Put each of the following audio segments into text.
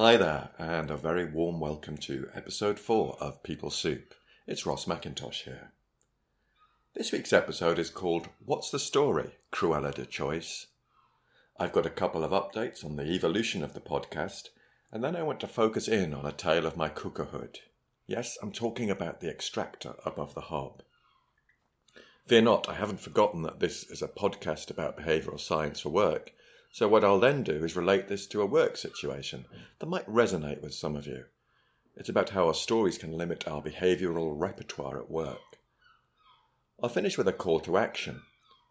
Hi there, and a very warm welcome to episode 4 of People Soup. It's Ross McIntosh here. This week's episode is called What's the Story? Cruella de Choice. I've got a couple of updates on the evolution of the podcast, and then I want to focus in on a tale of my cookerhood. Yes, I'm talking about the extractor above the hob. Fear not, I haven't forgotten that this is a podcast about behavioural science for work, so what I'll then do is relate this to a work situation that might resonate with some of you. It's about how our stories can limit our behavioural repertoire at work. I'll finish with a call to action,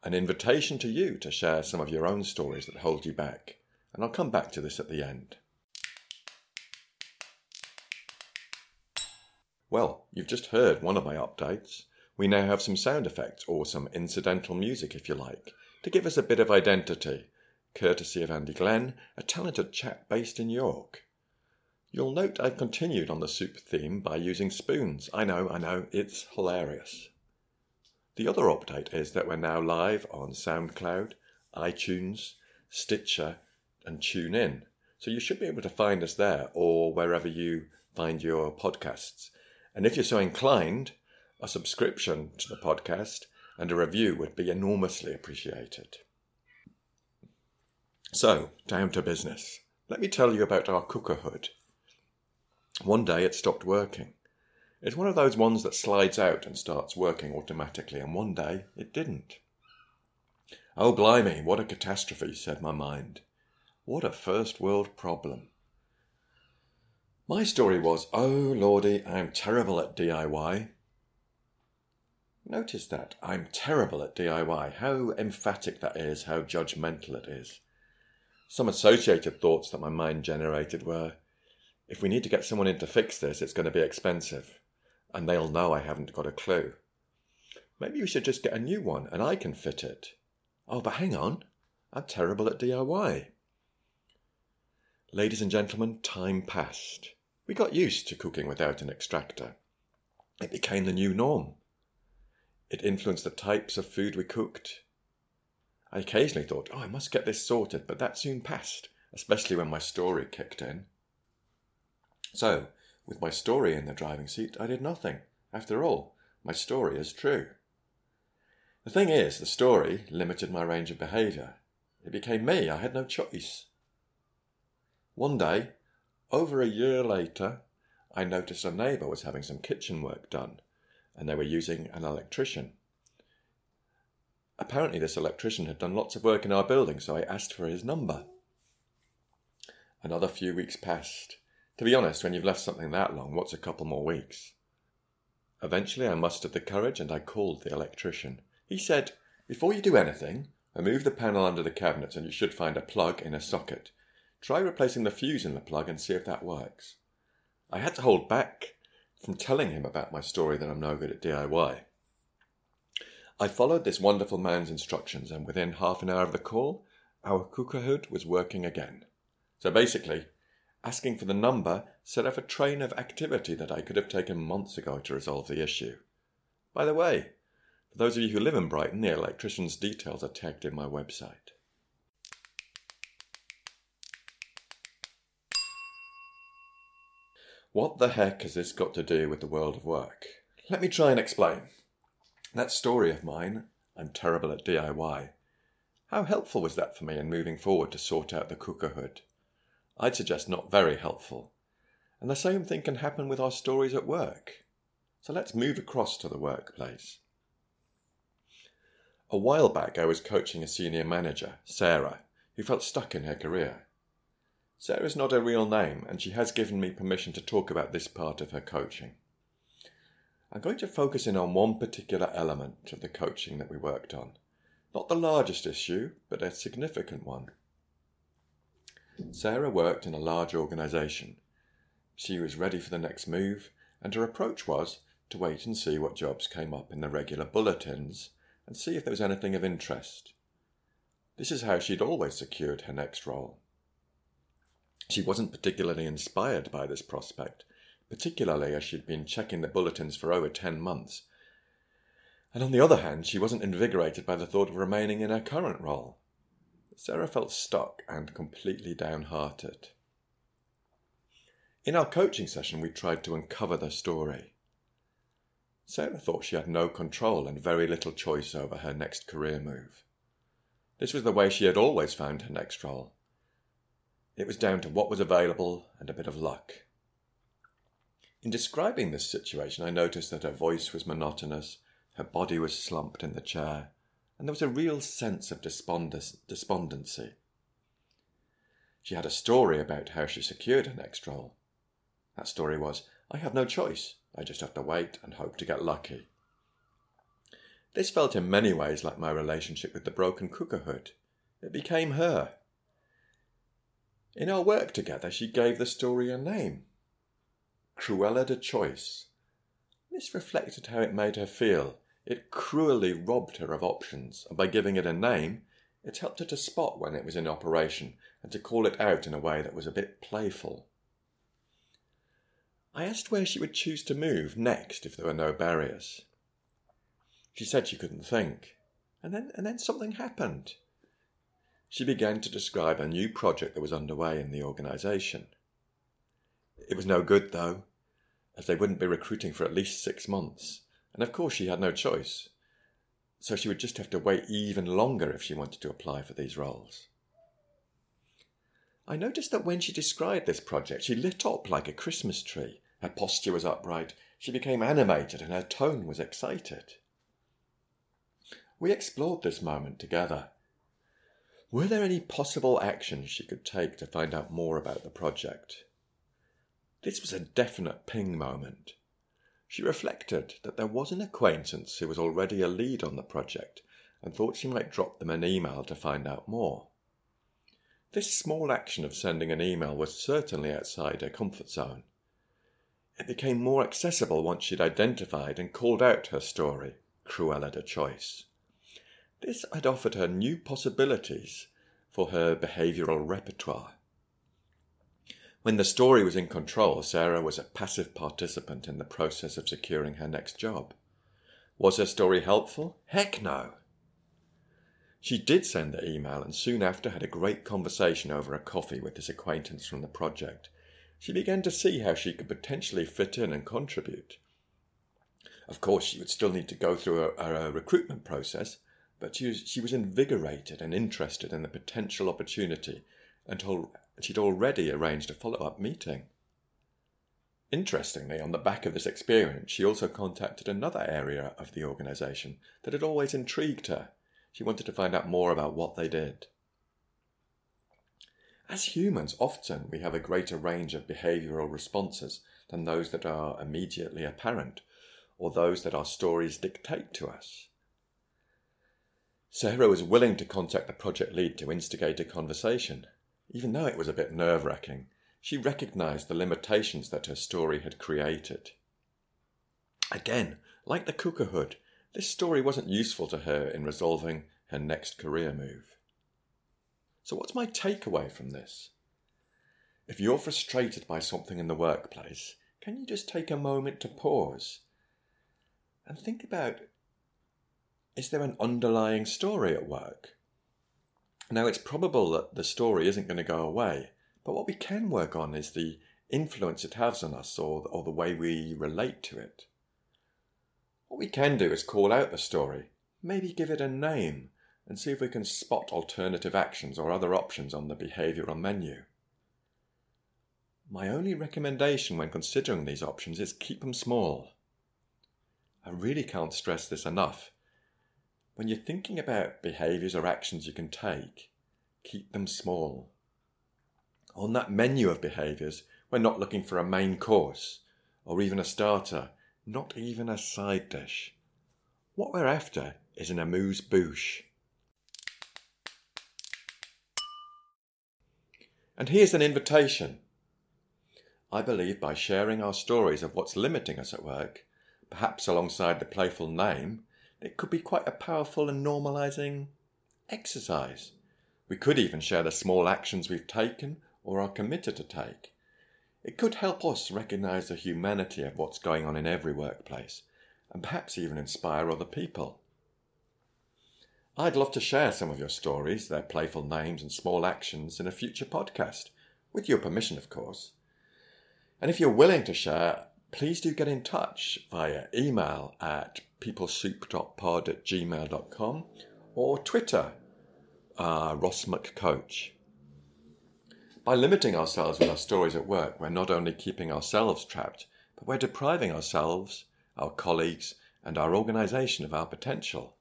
an invitation to you to share some of your own stories that hold you back, and I'll come back to this at the end. Well, you've just heard one of my updates. We now have some sound effects, or some incidental music if you like, to give us a bit of identity, courtesy of Andy Glenn, a talented chap based in York. You'll note I've continued on the soup theme by using spoons. I know, I know, it's hilarious. The other update is that we're now live on SoundCloud, iTunes, Stitcher, and TuneIn. So you should be able to find us there or wherever you find your podcasts. And if you're so inclined, a subscription to the podcast and a review would be enormously appreciated. So, down to business. Let me tell you about our cooker hood. One day it stopped working. It's one of those ones that slides out and starts working automatically, and one day it didn't. Oh, blimey, what a catastrophe, said my mind. What a first world problem. My story was, oh, lordy, I'm terrible at DIY. Notice that. I'm terrible at DIY. How emphatic that is, how judgmental it is. Some associated thoughts that my mind generated were if we need to get someone in to fix this, it's going to be expensive and they'll know I haven't got a clue. Maybe we should just get a new one and I can fit it. Oh, but hang on, I'm terrible at DIY. Ladies and gentlemen, time passed. We got used to cooking without an extractor. It became the new norm. It influenced the types of food we cooked. I occasionally thought, oh, I must get this sorted, but that soon passed, especially when my story kicked in. So, with my story in the driving seat, I did nothing. After all, my story is true. The thing is, the story limited my range of behaviour. It became me, I had no choice. One day, over a year later, I noticed a neighbour was having some kitchen work done, and they were using an electrician. Apparently, this electrician had done lots of work in our building, so I asked for his number. Another few weeks passed. To be honest, when you've left something that long, what's a couple more weeks? Eventually, I mustered the courage and I called the electrician. He said, Before you do anything, remove the panel under the cabinet and you should find a plug in a socket. Try replacing the fuse in the plug and see if that works. I had to hold back from telling him about my story that I'm no good at DIY. I followed this wonderful man's instructions, and within half an hour of the call, our cookerhood was working again. So basically, asking for the number set off a train of activity that I could have taken months ago to resolve the issue. By the way, for those of you who live in Brighton, the electrician's details are tagged in my website. What the heck has this got to do with the world of work? Let me try and explain. That story of mine, I'm terrible at DIY. How helpful was that for me in moving forward to sort out the cooker hood? I'd suggest not very helpful. And the same thing can happen with our stories at work. So let's move across to the workplace. A while back, I was coaching a senior manager, Sarah, who felt stuck in her career. Sarah's not a real name, and she has given me permission to talk about this part of her coaching. I'm going to focus in on one particular element of the coaching that we worked on. Not the largest issue, but a significant one. Sarah worked in a large organisation. She was ready for the next move, and her approach was to wait and see what jobs came up in the regular bulletins and see if there was anything of interest. This is how she'd always secured her next role. She wasn't particularly inspired by this prospect, particularly as she'd been checking the bulletins for over ten months. And on the other hand, she wasn't invigorated by the thought of remaining in her current role. Sarah felt stuck and completely downhearted. In our coaching session, we tried to uncover the story. Sarah thought she had no control and very little choice over her next career move. This was the way she had always found her next role. It was down to what was available and a bit of luck. In describing this situation, I noticed that her voice was monotonous, her body was slumped in the chair, and there was a real sense of despondency. She had a story about how she secured her next role. That story was I have no choice, I just have to wait and hope to get lucky. This felt in many ways like my relationship with the broken cooker hood. It became her. In our work together, she gave the story a name Cruella de Choice. This reflected how it made her feel. It cruelly robbed her of options, and by giving it a name, it helped her to spot when it was in operation and to call it out in a way that was a bit playful. I asked where she would choose to move next if there were no barriers. She said she couldn't think. And then, and then something happened. She began to describe a new project that was underway in the organisation. It was no good, though, as they wouldn't be recruiting for at least six months, and of course she had no choice. So she would just have to wait even longer if she wanted to apply for these roles. I noticed that when she described this project, she lit up like a Christmas tree. Her posture was upright, she became animated, and her tone was excited. We explored this moment together. Were there any possible actions she could take to find out more about the project? This was a definite ping moment. She reflected that there was an acquaintance who was already a lead on the project and thought she might drop them an email to find out more. This small action of sending an email was certainly outside her comfort zone. It became more accessible once she'd identified and called out her story, Cruella de Choice. This had offered her new possibilities for her behavioural repertoire. When the story was in control, Sarah was a passive participant in the process of securing her next job. Was her story helpful? Heck no! She did send the email and soon after had a great conversation over a coffee with this acquaintance from the project. She began to see how she could potentially fit in and contribute. Of course, she would still need to go through a, a recruitment process, but she was, she was invigorated and interested in the potential opportunity and she'd already arranged a follow up meeting. Interestingly, on the back of this experience, she also contacted another area of the organisation that had always intrigued her. She wanted to find out more about what they did. As humans, often we have a greater range of behavioural responses than those that are immediately apparent or those that our stories dictate to us. Sarah was willing to contact the project lead to instigate a conversation. Even though it was a bit nerve wracking, she recognised the limitations that her story had created. Again, like the cooker hood, this story wasn't useful to her in resolving her next career move. So, what's my takeaway from this? If you're frustrated by something in the workplace, can you just take a moment to pause and think about is there an underlying story at work? Now, it's probable that the story isn't going to go away, but what we can work on is the influence it has on us or, or the way we relate to it. What we can do is call out the story, maybe give it a name, and see if we can spot alternative actions or other options on the behavioural menu. My only recommendation when considering these options is keep them small. I really can't stress this enough. When you're thinking about behaviours or actions you can take, keep them small. On that menu of behaviours, we're not looking for a main course or even a starter, not even a side dish. What we're after is an amuse bouche. And here's an invitation. I believe by sharing our stories of what's limiting us at work, perhaps alongside the playful name, it could be quite a powerful and normalizing exercise. We could even share the small actions we've taken or are committed to take. It could help us recognize the humanity of what's going on in every workplace and perhaps even inspire other people. I'd love to share some of your stories, their playful names and small actions in a future podcast, with your permission, of course. And if you're willing to share, please do get in touch via email at peoplesoup.pod at gmail.com or Twitter, uh, Ross McCoach. By limiting ourselves with our stories at work, we're not only keeping ourselves trapped, but we're depriving ourselves, our colleagues, and our organisation of our potential.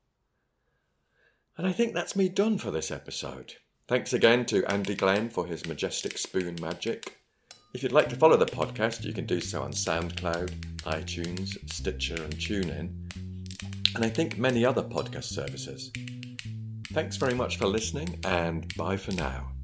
And I think that's me done for this episode. Thanks again to Andy Glenn for his majestic spoon magic. If you'd like to follow the podcast, you can do so on SoundCloud, iTunes, Stitcher, and TuneIn, and I think many other podcast services. Thanks very much for listening, and bye for now.